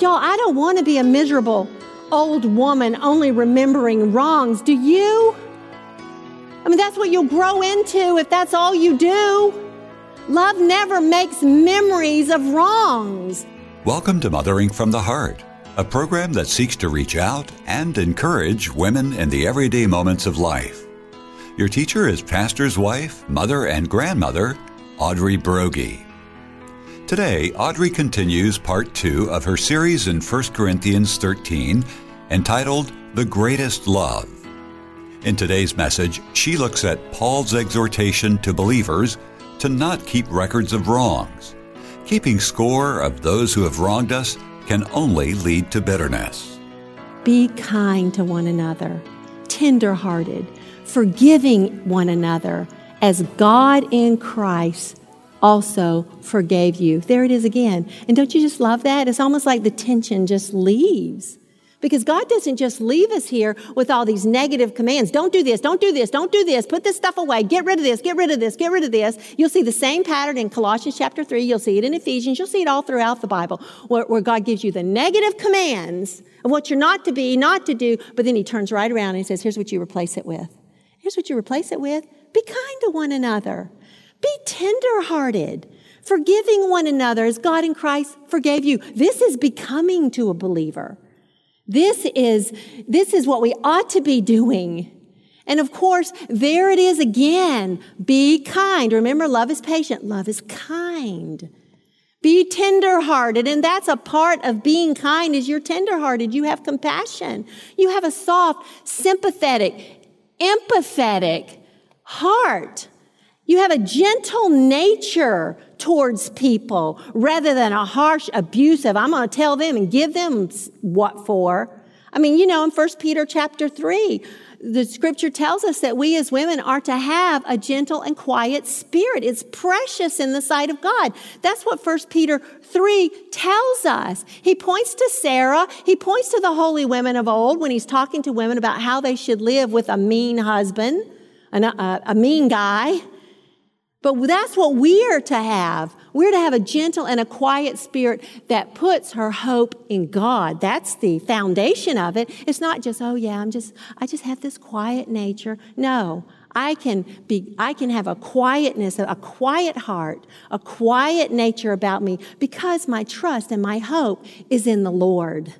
Y'all, I don't want to be a miserable old woman only remembering wrongs. Do you? I mean, that's what you'll grow into if that's all you do. Love never makes memories of wrongs. Welcome to Mothering from the Heart, a program that seeks to reach out and encourage women in the everyday moments of life. Your teacher is pastor's wife, mother, and grandmother, Audrey Broggi. Today, Audrey continues part two of her series in 1 Corinthians 13 entitled The Greatest Love. In today's message, she looks at Paul's exhortation to believers to not keep records of wrongs. Keeping score of those who have wronged us can only lead to bitterness. Be kind to one another, tender-hearted, forgiving one another, as God in Christ also forgave you. There it is again. And don't you just love that? It's almost like the tension just leaves. Because God doesn't just leave us here with all these negative commands. Don't do this, don't do this, don't do this, put this stuff away, get rid of this, get rid of this, get rid of this. You'll see the same pattern in Colossians chapter 3. You'll see it in Ephesians. You'll see it all throughout the Bible where, where God gives you the negative commands of what you're not to be, not to do, but then He turns right around and He says, Here's what you replace it with. Here's what you replace it with. Be kind to one another. Be tenderhearted, forgiving one another as God in Christ forgave you. This is becoming to a believer. This is, this is what we ought to be doing. And of course, there it is again. Be kind. Remember, love is patient. Love is kind. Be tenderhearted. And that's a part of being kind is you're tenderhearted. You have compassion. You have a soft, sympathetic, empathetic heart. You have a gentle nature towards people rather than a harsh, abusive, I'm going to tell them and give them what for. I mean, you know, in 1 Peter chapter 3, the scripture tells us that we as women are to have a gentle and quiet spirit. It's precious in the sight of God. That's what 1 Peter 3 tells us. He points to Sarah. He points to the holy women of old when he's talking to women about how they should live with a mean husband, a, uh, a mean guy. But that's what we're to have. We're to have a gentle and a quiet spirit that puts her hope in God. That's the foundation of it. It's not just, oh yeah, I'm just, I just have this quiet nature. No, I can be, I can have a quietness, a quiet heart, a quiet nature about me because my trust and my hope is in the Lord,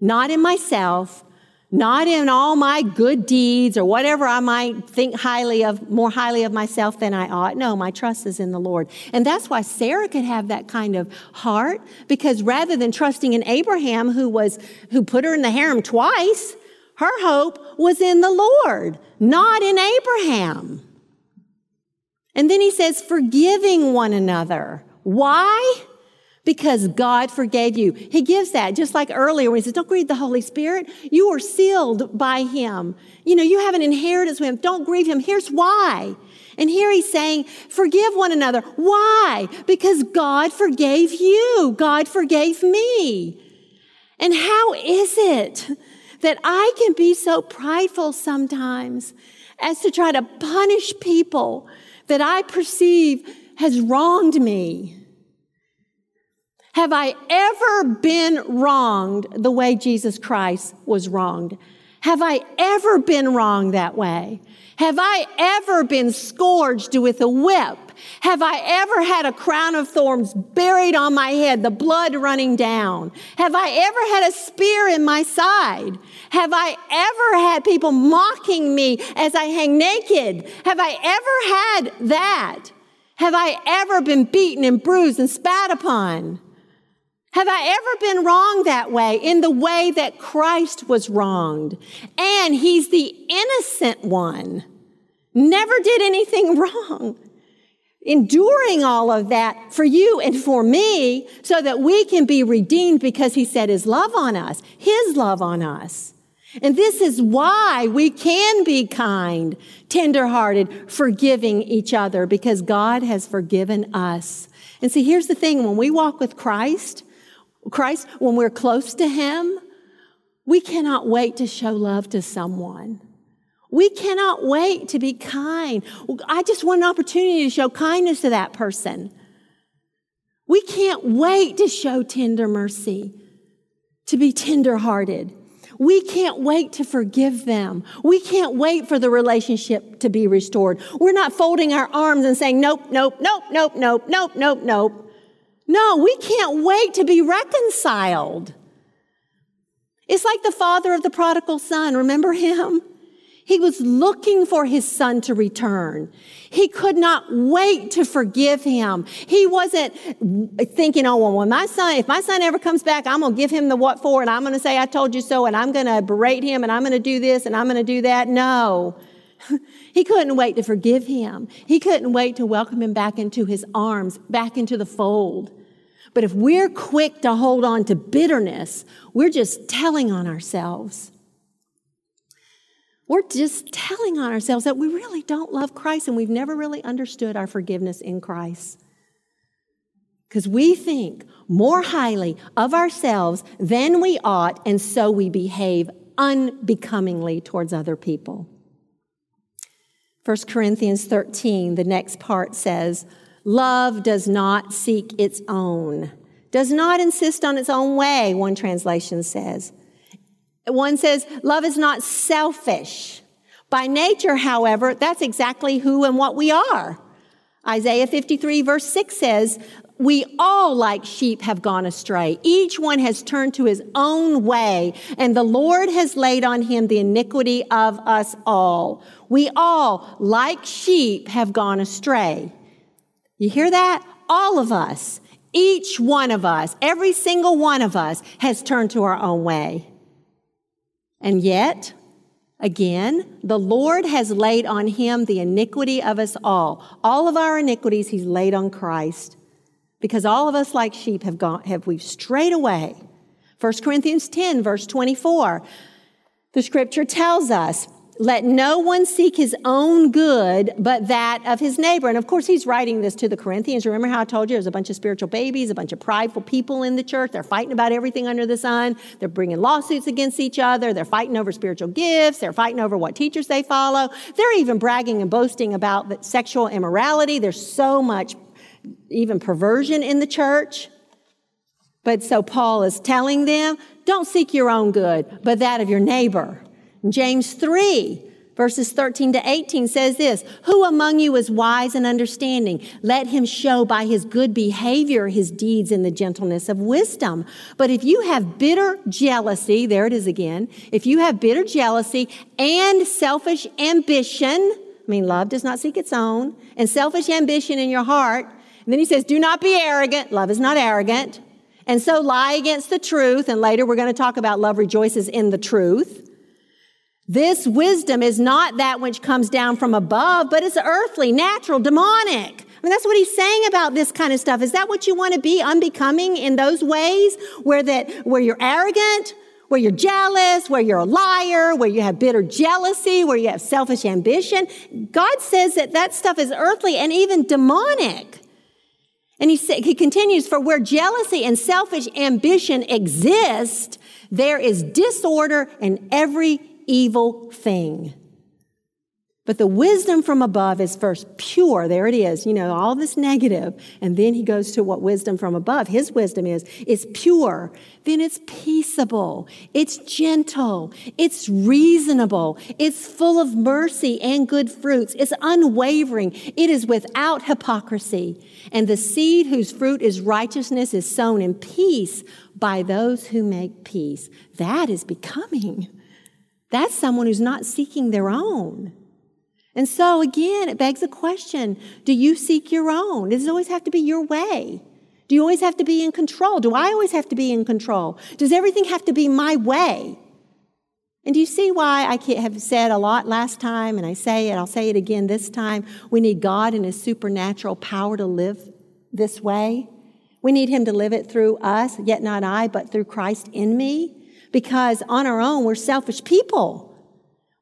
not in myself, not in all my good deeds or whatever I might think highly of, more highly of myself than I ought. No, my trust is in the Lord. And that's why Sarah could have that kind of heart because rather than trusting in Abraham who was, who put her in the harem twice, her hope was in the Lord, not in Abraham. And then he says, forgiving one another. Why? Because God forgave you. He gives that just like earlier when he says, don't grieve the Holy Spirit. You are sealed by him. You know, you have an inheritance with him. Don't grieve him. Here's why. And here he's saying, forgive one another. Why? Because God forgave you. God forgave me. And how is it that I can be so prideful sometimes as to try to punish people that I perceive has wronged me? Have I ever been wronged the way Jesus Christ was wronged? Have I ever been wronged that way? Have I ever been scourged with a whip? Have I ever had a crown of thorns buried on my head, the blood running down? Have I ever had a spear in my side? Have I ever had people mocking me as I hang naked? Have I ever had that? Have I ever been beaten and bruised and spat upon? Have I ever been wrong that way in the way that Christ was wronged? And he's the innocent one. Never did anything wrong. Enduring all of that for you and for me so that we can be redeemed because he set his love on us, his love on us. And this is why we can be kind, tenderhearted, forgiving each other because God has forgiven us. And see, here's the thing. When we walk with Christ, Christ, when we're close to Him, we cannot wait to show love to someone. We cannot wait to be kind. I just want an opportunity to show kindness to that person. We can't wait to show tender mercy. to be tenderhearted. We can't wait to forgive them. We can't wait for the relationship to be restored. We're not folding our arms and saying, nope, nope, nope, nope, nope, nope, nope, nope. No, we can't wait to be reconciled. It's like the father of the prodigal son. Remember him? He was looking for his son to return. He could not wait to forgive him. He wasn't thinking, oh, well, when my son, if my son ever comes back, I'm going to give him the what for and I'm going to say, I told you so and I'm going to berate him and I'm going to do this and I'm going to do that. No. he couldn't wait to forgive him. He couldn't wait to welcome him back into his arms, back into the fold. But if we're quick to hold on to bitterness, we're just telling on ourselves we're just telling on ourselves that we really don't love Christ and we've never really understood our forgiveness in Christ. Because we think more highly of ourselves than we ought, and so we behave unbecomingly towards other people. 1 Corinthians 13, the next part says, Love does not seek its own, does not insist on its own way, one translation says. One says, love is not selfish. By nature, however, that's exactly who and what we are. Isaiah 53 verse 6 says, we all like sheep have gone astray. Each one has turned to his own way, and the Lord has laid on him the iniquity of us all. We all, like sheep, have gone astray. You hear that? All of us, each one of us, every single one of us has turned to our own way. And yet, again, the Lord has laid on him the iniquity of us all. All of our iniquities he's laid on Christ. Because all of us like sheep have gone, have we've strayed away. 1 Corinthians 10 verse 24. The scripture tells us, let no one seek his own good, but that of his neighbor. And of course, he's writing this to the Corinthians. Remember how I told you there's a bunch of spiritual babies, a bunch of prideful people in the church. They're fighting about everything under the sun. They're bringing lawsuits against each other. They're fighting over spiritual gifts. They're fighting over what teachers they follow. They're even bragging and boasting about sexual immorality. There's so much, even perversion in the church. But so Paul is telling them, don't seek your own good, but that of your neighbor. James 3, verses 13 to 18 says this, Who among you is wise and understanding? Let him show by his good behavior his deeds in the gentleness of wisdom. But if you have bitter jealousy, there it is again, if you have bitter jealousy and selfish ambition, I mean, love does not seek its own, and selfish ambition in your heart, and then he says, do not be arrogant. Love is not arrogant. And so lie against the truth. And later we're going to talk about love rejoices in the truth. This wisdom is not that which comes down from above, but it's earthly, natural, demonic. I mean, that's what he's saying about this kind of stuff. Is that what you want to be unbecoming in those ways where that, where you're arrogant, where you're jealous, where you're a liar, where you have bitter jealousy, where you have selfish ambition? God says that that stuff is earthly and even demonic. And he, he continues, for where jealousy and selfish ambition exist, there is disorder and every evil thing. But the wisdom from above is first pure. There it is. You know, all this negative. And then he goes to what wisdom from above. His wisdom is, is pure. Then it's peaceable. It's gentle. It's reasonable. It's full of mercy and good fruits. It's unwavering. It is without hypocrisy. And the seed whose fruit is righteousness is sown in peace by those who make peace. That is becoming. That's someone who's not seeking their own. And so again, it begs the question, do you seek your own? Does it always have to be your way? Do you always have to be in control? Do I always have to be in control? Does everything have to be my way? And do you see why I have said a lot last time, and I say it, I'll say it again this time. We need God and His supernatural power to live this way. We need Him to live it through us, yet not I, but through Christ in me because on our own, we're selfish people.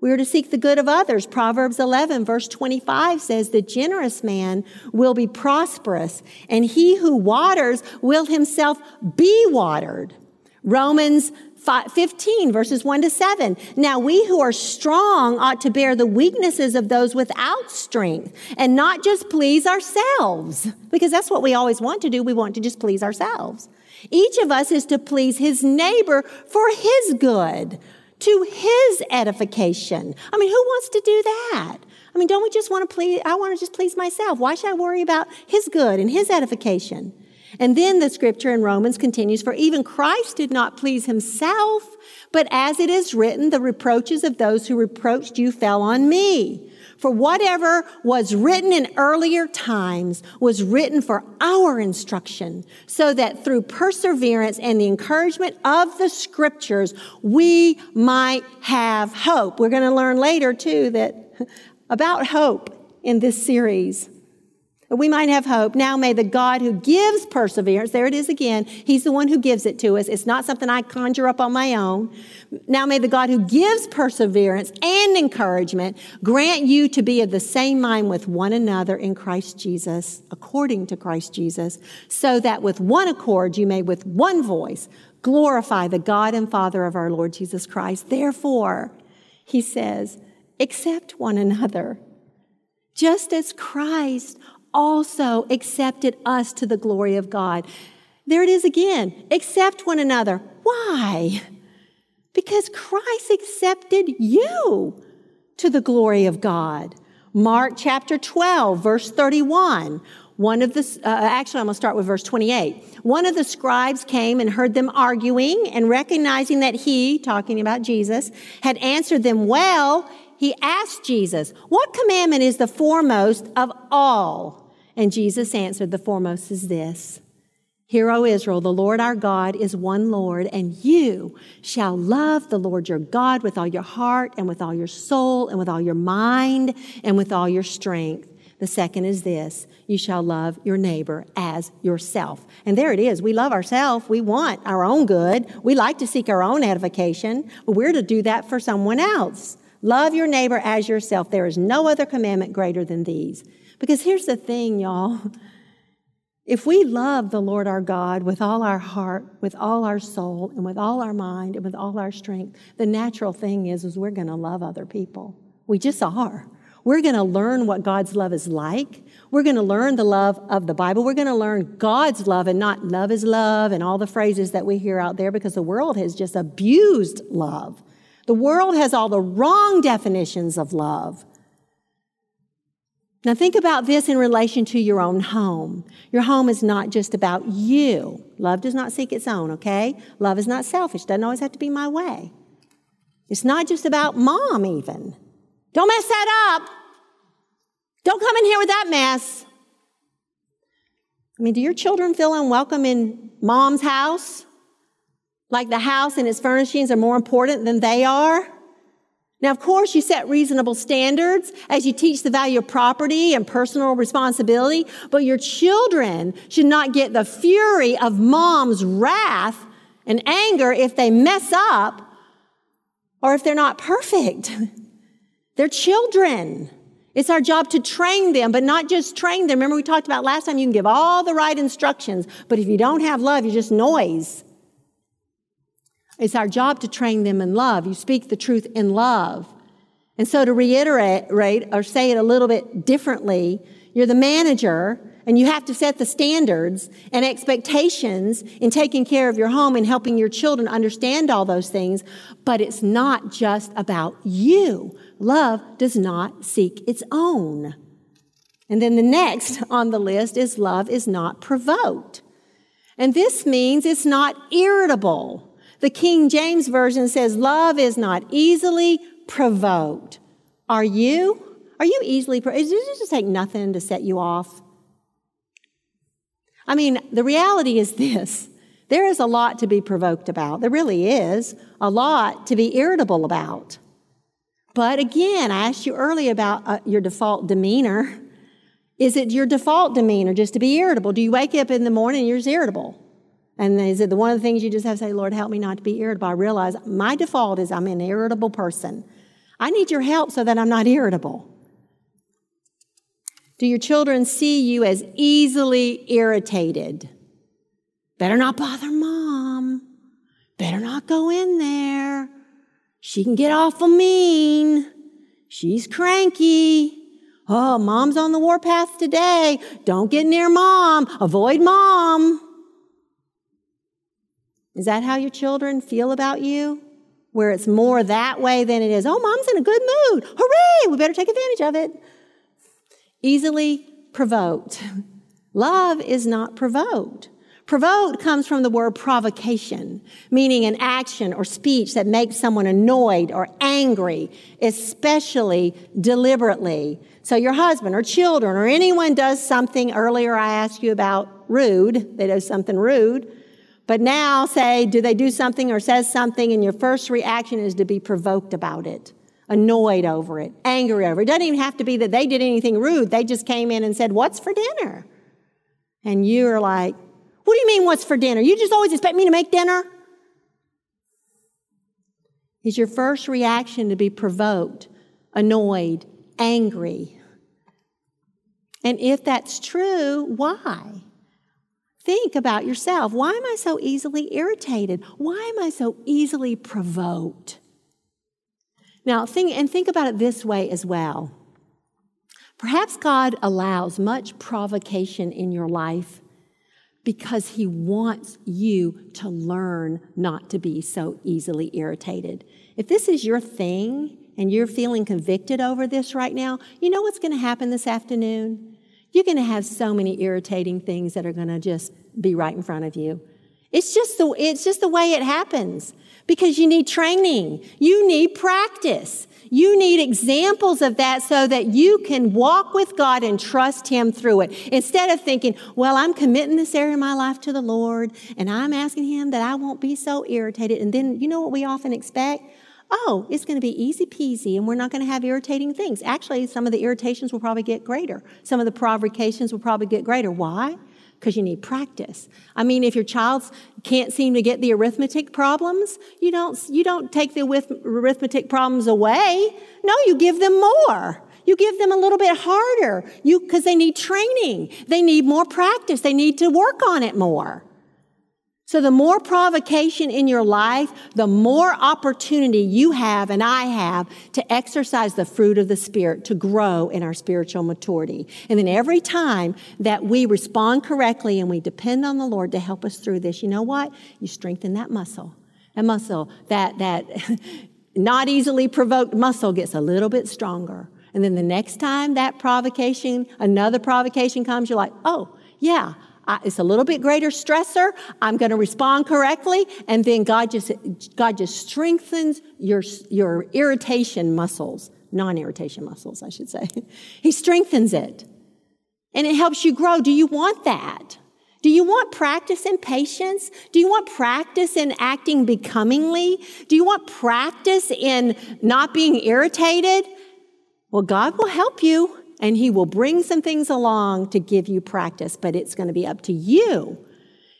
We are to seek the good of others. Proverbs 11 verse 25 says, the generous man will be prosperous and he who waters will himself be watered. Romans 15 verses 1 to 7. Now we who are strong ought to bear the weaknesses of those without strength and not just please ourselves because that's what we always want to do. We want to just please ourselves. Each of us is to please his neighbor for his good, to his edification. I mean, who wants to do that? I mean, don't we just want to please? I want to just please myself. Why should I worry about his good and his edification? And then the scripture in Romans continues, for even Christ did not please himself, but as it is written, the reproaches of those who reproached you fell on me. For whatever was written in earlier times was written for our instruction, so that through perseverance and the encouragement of the scriptures, we might have hope. We're going to learn later too that about hope in this series we might have hope. Now may the God who gives perseverance, there it is again, He's the one who gives it to us. It's not something I conjure up on my own. Now may the God who gives perseverance and encouragement grant you to be of the same mind with one another in Christ Jesus, according to Christ Jesus, so that with one accord you may with one voice glorify the God and Father of our Lord Jesus Christ. Therefore, He says, accept one another. Just as Christ also accepted us to the glory of God. There it is again. Accept one another. Why? Because Christ accepted you to the glory of God. Mark chapter 12, verse 31. One of the, uh, actually, I'm going to start with verse 28. One of the scribes came and heard them arguing, and recognizing that he, talking about Jesus, had answered them well, he asked Jesus, What commandment is the foremost of all? And Jesus answered, The foremost is this Hear, O Israel, the Lord our God is one Lord, and you shall love the Lord your God with all your heart, and with all your soul, and with all your mind, and with all your strength. The second is this you shall love your neighbor as yourself. And there it is. We love ourselves. We want our own good. We like to seek our own edification, but we're to do that for someone else. Love your neighbor as yourself. There is no other commandment greater than these. Because here's the thing, y'all. If we love the Lord our God with all our heart, with all our soul, and with all our mind, and with all our strength, the natural thing is, is we're going to love other people. We just are. We're going to learn what God's love is like. We're going to learn the love of the Bible. We're going to learn God's love and not love is love and all the phrases that we hear out there because the world has just abused love. The world has all the wrong definitions of love. Now, think about this in relation to your own home. Your home is not just about you. Love does not seek its own, okay? Love is not selfish, doesn't always have to be my way. It's not just about mom, even. Don't mess that up. Don't come in here with that mess. I mean, do your children feel unwelcome in mom's house? Like the house and its furnishings are more important than they are? Now, of course, you set reasonable standards as you teach the value of property and personal responsibility, but your children should not get the fury of mom's wrath and anger if they mess up or if they're not perfect. they're children. It's our job to train them, but not just train them. Remember, we talked about last time you can give all the right instructions, but if you don't have love, you're just noise. It's our job to train them in love. You speak the truth in love. And so to reiterate or say it a little bit differently, you're the manager and you have to set the standards and expectations in taking care of your home and helping your children understand all those things. But it's not just about you. Love does not seek its own. And then the next on the list is love is not provoked. And this means it's not irritable. The King James Version says, Love is not easily provoked. Are you? Are you easily provoked? Does it just take nothing to set you off? I mean, the reality is this there is a lot to be provoked about. There really is a lot to be irritable about. But again, I asked you earlier about uh, your default demeanor. Is it your default demeanor just to be irritable? Do you wake up in the morning and you're just irritable? And he said, the one of the things you just have to say, Lord, help me not to be irritable. I realize my default is I'm an irritable person. I need your help so that I'm not irritable. Do your children see you as easily irritated? Better not bother mom. better not go in there. She can get awful mean. She's cranky. Oh, mom's on the warpath today. Don't get near mom. Avoid mom. Is that how your children feel about you? Where it's more that way than it is, oh, mom's in a good mood. Hooray! We better take advantage of it. Easily provoked. Love is not provoked. Provoked comes from the word provocation, meaning an action or speech that makes someone annoyed or angry, especially deliberately. So your husband or children or anyone does something earlier I asked you about rude, they do something rude. But now say, do they do something or says something and your first reaction is to be provoked about it, annoyed over it, angry over it. It doesn't even have to be that they did anything rude. They just came in and said, what's for dinner? And you're like, what do you mean, what's for dinner? You just always expect me to make dinner? Is your first reaction to be provoked, annoyed, angry? And if that's true, why? Think about yourself. Why am I so easily irritated? Why am I so easily provoked? Now, think and think about it this way as well. Perhaps God allows much provocation in your life because he wants you to learn not to be so easily irritated. If this is your thing and you're feeling convicted over this right now, you know what's going to happen this afternoon? You're going to have so many irritating things that are going to just be right in front of you. It's just the, it's just the way it happens because you need training. You need practice. You need examples of that so that you can walk with God and trust Him through it. Instead of thinking, well, I'm committing this area of my life to the Lord and I'm asking Him that I won't be so irritated. And then, you know what we often expect? Oh, it's going to be easy peasy and we're not going to have irritating things. Actually, some of the irritations will probably get greater. Some of the provocations will probably get greater. Why? because you need practice. I mean, if your child can't seem to get the arithmetic problems, you don't, you don't take the arithmetic problems away. No, you give them more. You give them a little bit harder. You, cause they need training. They need more practice. They need to work on it more. So the more provocation in your life, the more opportunity you have and I have to exercise the fruit of the Spirit, to grow in our spiritual maturity. And then every time that we respond correctly and we depend on the Lord to help us through this, you know what? You strengthen that muscle. That muscle, that, that not easily provoked muscle gets a little bit stronger. And then the next time that provocation, another provocation comes, you're like, oh, yeah, it's a little bit greater stressor. I'm going to respond correctly. And then God just, God just strengthens your, your irritation muscles, non-irritation muscles, I should say. he strengthens it. And it helps you grow. Do you want that? Do you want practice in patience? Do you want practice in acting becomingly? Do you want practice in not being irritated? Well, God will help you and he will bring some things along to give you practice, but it's going to be up to you.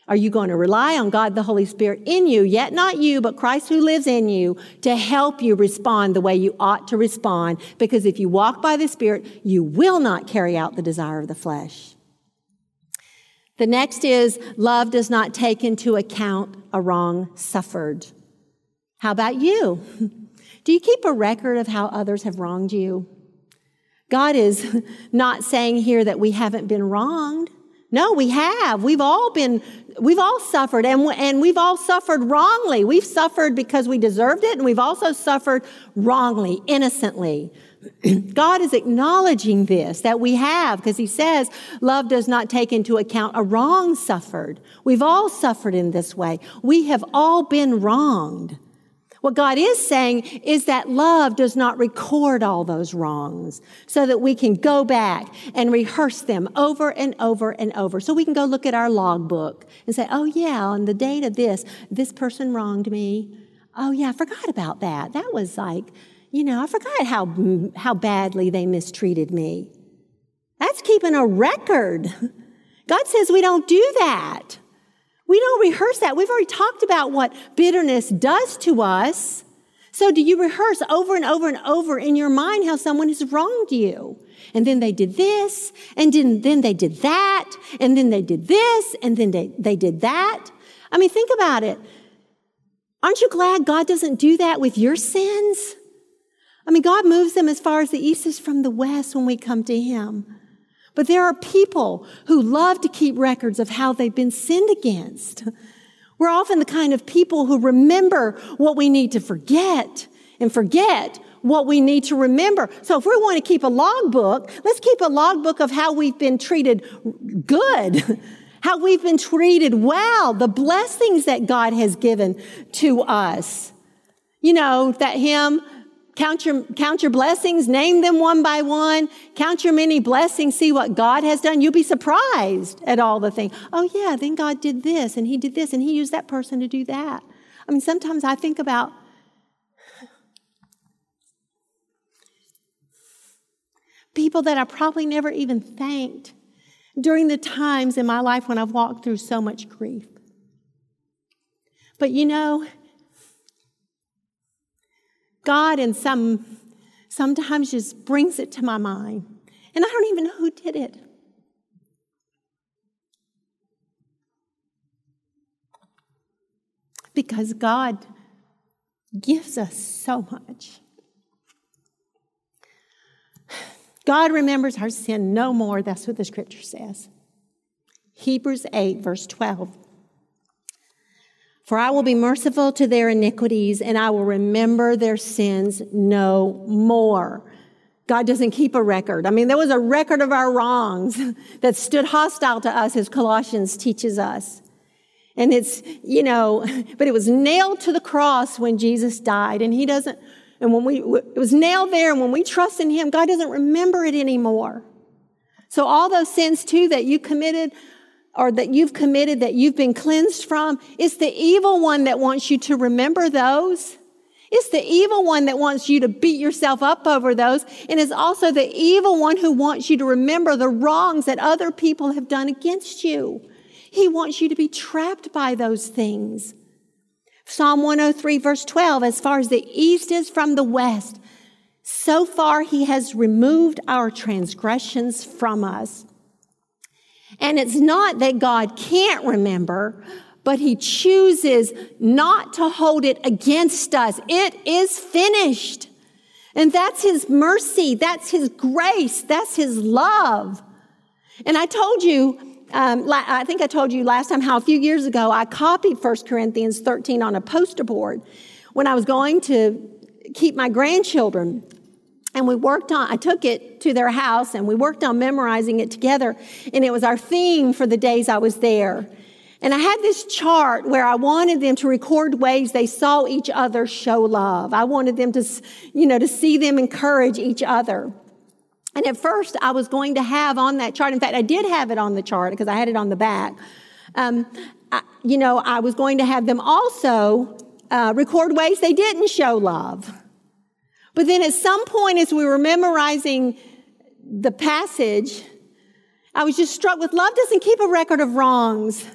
Are you going to rely on God, the Holy Spirit in you, yet not you, but Christ who lives in you to help you respond the way you ought to respond? Because if you walk by the Spirit, you will not carry out the desire of the flesh. The next is love does not take into account a wrong suffered. How about you? Do you keep a record of how others have wronged you? God is not saying here that we haven't been wronged. No, we have. We've all been, we've all suffered and, and we've all suffered wrongly. We've suffered because we deserved it and we've also suffered wrongly, innocently. God is acknowledging this, that we have, because he says love does not take into account a wrong suffered. We've all suffered in this way. We have all been wronged. What God is saying is that love does not record all those wrongs so that we can go back and rehearse them over and over and over. So we can go look at our logbook and say, oh yeah, on the date of this, this person wronged me. Oh yeah, I forgot about that. That was like, you know, I forgot how, how badly they mistreated me. That's keeping a record. God says we don't do that. We don't rehearse that. We've already talked about what bitterness does to us. So do you rehearse over and over and over in your mind how someone has wronged you? And then they did this, and then, then they did that, and then they did this, and then they, they did that. I mean, think about it. Aren't you glad God doesn't do that with your sins? I mean, God moves them as far as the east is from the west when we come to Him. But there are people who love to keep records of how they've been sinned against. We're often the kind of people who remember what we need to forget and forget what we need to remember. So if we want to keep a logbook, let's keep a logbook of how we've been treated good, how we've been treated well, the blessings that God has given to us. You know, that hymn, count your, count your blessings, name them one by one, count your many blessings, see what God has done. You'll be surprised at all the things. Oh yeah, then God did this and he did this and he used that person to do that. I mean, sometimes I think about people that I probably never even thanked during the times in my life when I've walked through so much grief. But you know, God in some sometimes just brings it to my mind. And I don't even know who did it. Because God gives us so much. God remembers our sin no more. That's what the scripture says. Hebrews 8, verse 12. For I will be merciful to their iniquities and I will remember their sins no more. God doesn't keep a record. I mean, there was a record of our wrongs that stood hostile to us as Colossians teaches us. And it's, you know, but it was nailed to the cross when Jesus died and he doesn't, and when we, it was nailed there and when we trust in him, God doesn't remember it anymore. So all those sins too that you committed or that you've committed that you've been cleansed from. It's the evil one that wants you to remember those. It's the evil one that wants you to beat yourself up over those. And it's also the evil one who wants you to remember the wrongs that other people have done against you. He wants you to be trapped by those things. Psalm 103 verse 12, as far as the east is from the west, so far he has removed our transgressions from us. And it's not that God can't remember, but he chooses not to hold it against us. It is finished. And that's his mercy. That's his grace. That's his love. And I told you, um, I think I told you last time how a few years ago I copied 1 Corinthians 13 on a poster board when I was going to keep my grandchildren. And we worked on, I took it to their house and we worked on memorizing it together. And it was our theme for the days I was there. And I had this chart where I wanted them to record ways they saw each other show love. I wanted them to, you know, to see them encourage each other. And at first I was going to have on that chart, in fact, I did have it on the chart because I had it on the back. Um, I, you know, I was going to have them also uh, record ways they didn't show love. But then at some point, as we were memorizing the passage, I was just struck with love doesn't keep a record of wrongs.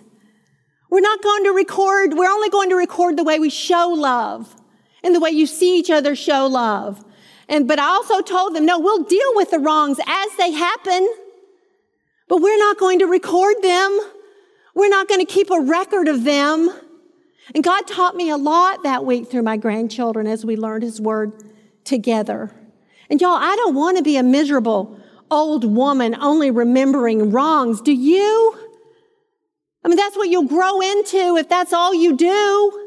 We're not going to record, we're only going to record the way we show love and the way you see each other show love. And, but I also told them, no, we'll deal with the wrongs as they happen, but we're not going to record them. We're not going to keep a record of them. And God taught me a lot that week through my grandchildren as we learned His Word together. And y'all, I don't want to be a miserable old woman only remembering wrongs. Do you? I mean, that's what you'll grow into if that's all you do.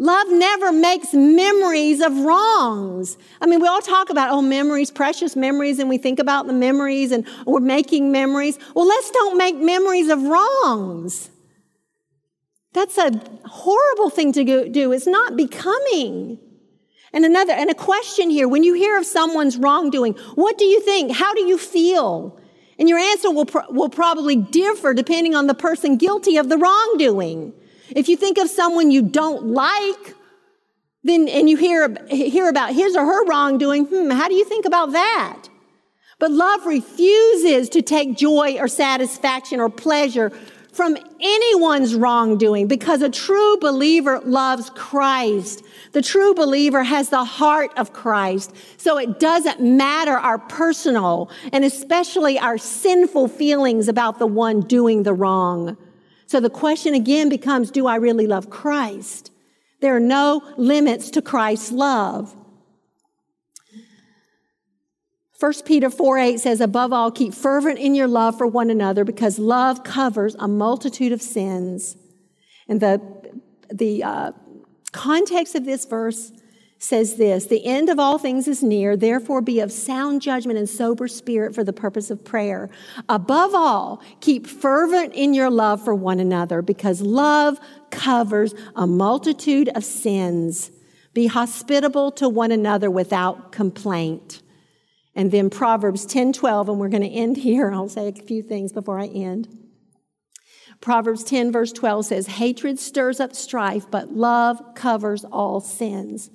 Love never makes memories of wrongs. I mean, we all talk about, oh, memories, precious memories, and we think about the memories and we're making memories. Well, let's don't make memories of wrongs. That's a horrible thing to do. It's not becoming. And another, and a question here, when you hear of someone's wrongdoing, what do you think? How do you feel? And your answer will, pro- will probably differ depending on the person guilty of the wrongdoing. If you think of someone you don't like, then, and you hear, hear about his or her wrongdoing, hmm, how do you think about that? But love refuses to take joy or satisfaction or pleasure from anyone's wrongdoing because a true believer loves Christ. The true believer has the heart of Christ. So it doesn't matter our personal and especially our sinful feelings about the one doing the wrong. So the question again becomes, do I really love Christ? There are no limits to Christ's love. 1 Peter 4 8 says, Above all, keep fervent in your love for one another because love covers a multitude of sins. And the, the uh, context of this verse says this The end of all things is near, therefore be of sound judgment and sober spirit for the purpose of prayer. Above all, keep fervent in your love for one another because love covers a multitude of sins. Be hospitable to one another without complaint. And then Proverbs 10 12, and we're going to end here. I'll say a few things before I end. Proverbs 10, verse 12 says, Hatred stirs up strife, but love covers all sins.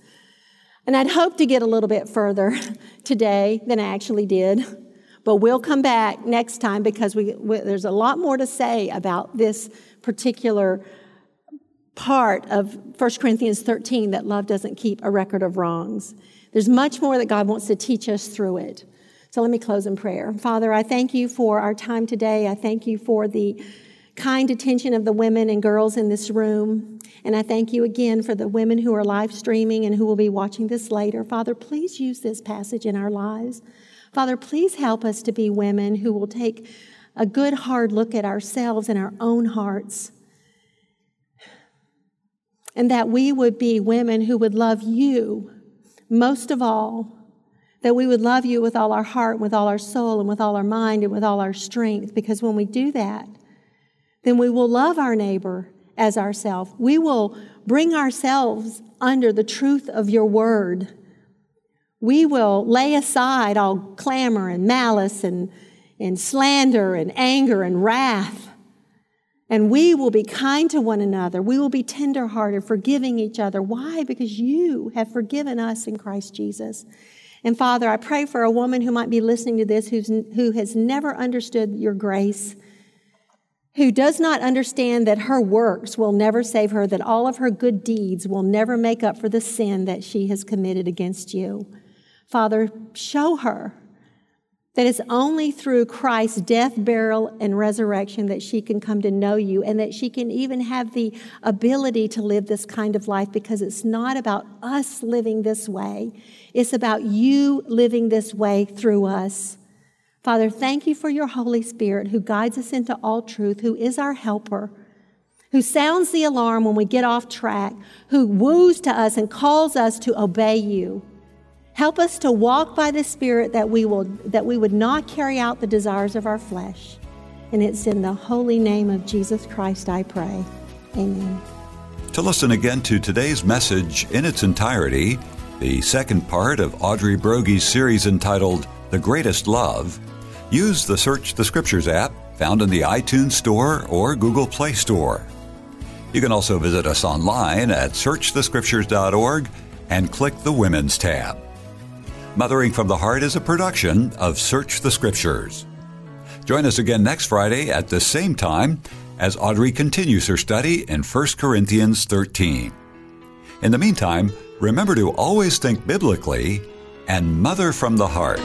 And I'd hoped to get a little bit further today than I actually did. But we'll come back next time because we, we, there's a lot more to say about this particular part of 1 Corinthians 13 that love doesn't keep a record of wrongs. There's much more that God wants to teach us through it. So let me close in prayer. Father, I thank you for our time today. I thank you for the kind attention of the women and girls in this room. And I thank you again for the women who are live streaming and who will be watching this later. Father, please use this passage in our lives. Father, please help us to be women who will take a good hard look at ourselves and our own hearts. And that we would be women who would love you most of all, that we would love you with all our heart, with all our soul, and with all our mind, and with all our strength. Because when we do that, then we will love our neighbor as ourselves. We will bring ourselves under the truth of your word. We will lay aside all clamor and malice and, and slander and anger and wrath. And we will be kind to one another. We will be tenderhearted, forgiving each other. Why? Because you have forgiven us in Christ Jesus. And Father, I pray for a woman who might be listening to this who's, who has never understood your grace, who does not understand that her works will never save her, that all of her good deeds will never make up for the sin that she has committed against you. Father, show her that it's only through Christ's death, burial, and resurrection that she can come to know you and that she can even have the ability to live this kind of life because it's not about us living this way. It's about you living this way through us. Father, thank you for your Holy Spirit who guides us into all truth, who is our helper, who sounds the alarm when we get off track, who woos to us and calls us to obey you. Help us to walk by the Spirit that we will that we would not carry out the desires of our flesh. And it's in the holy name of Jesus Christ I pray. Amen. To listen again to today's message in its entirety, the second part of Audrey Broggi's series entitled The Greatest Love, use the Search the Scriptures app found in the iTunes Store or Google Play Store. You can also visit us online at searchthescriptures.org and click the Women's tab. Mothering from the Heart is a production of Search the Scriptures. Join us again next Friday at the same time as Audrey continues her study in 1 Corinthians 13. In the meantime, remember to always think biblically and mother from the heart.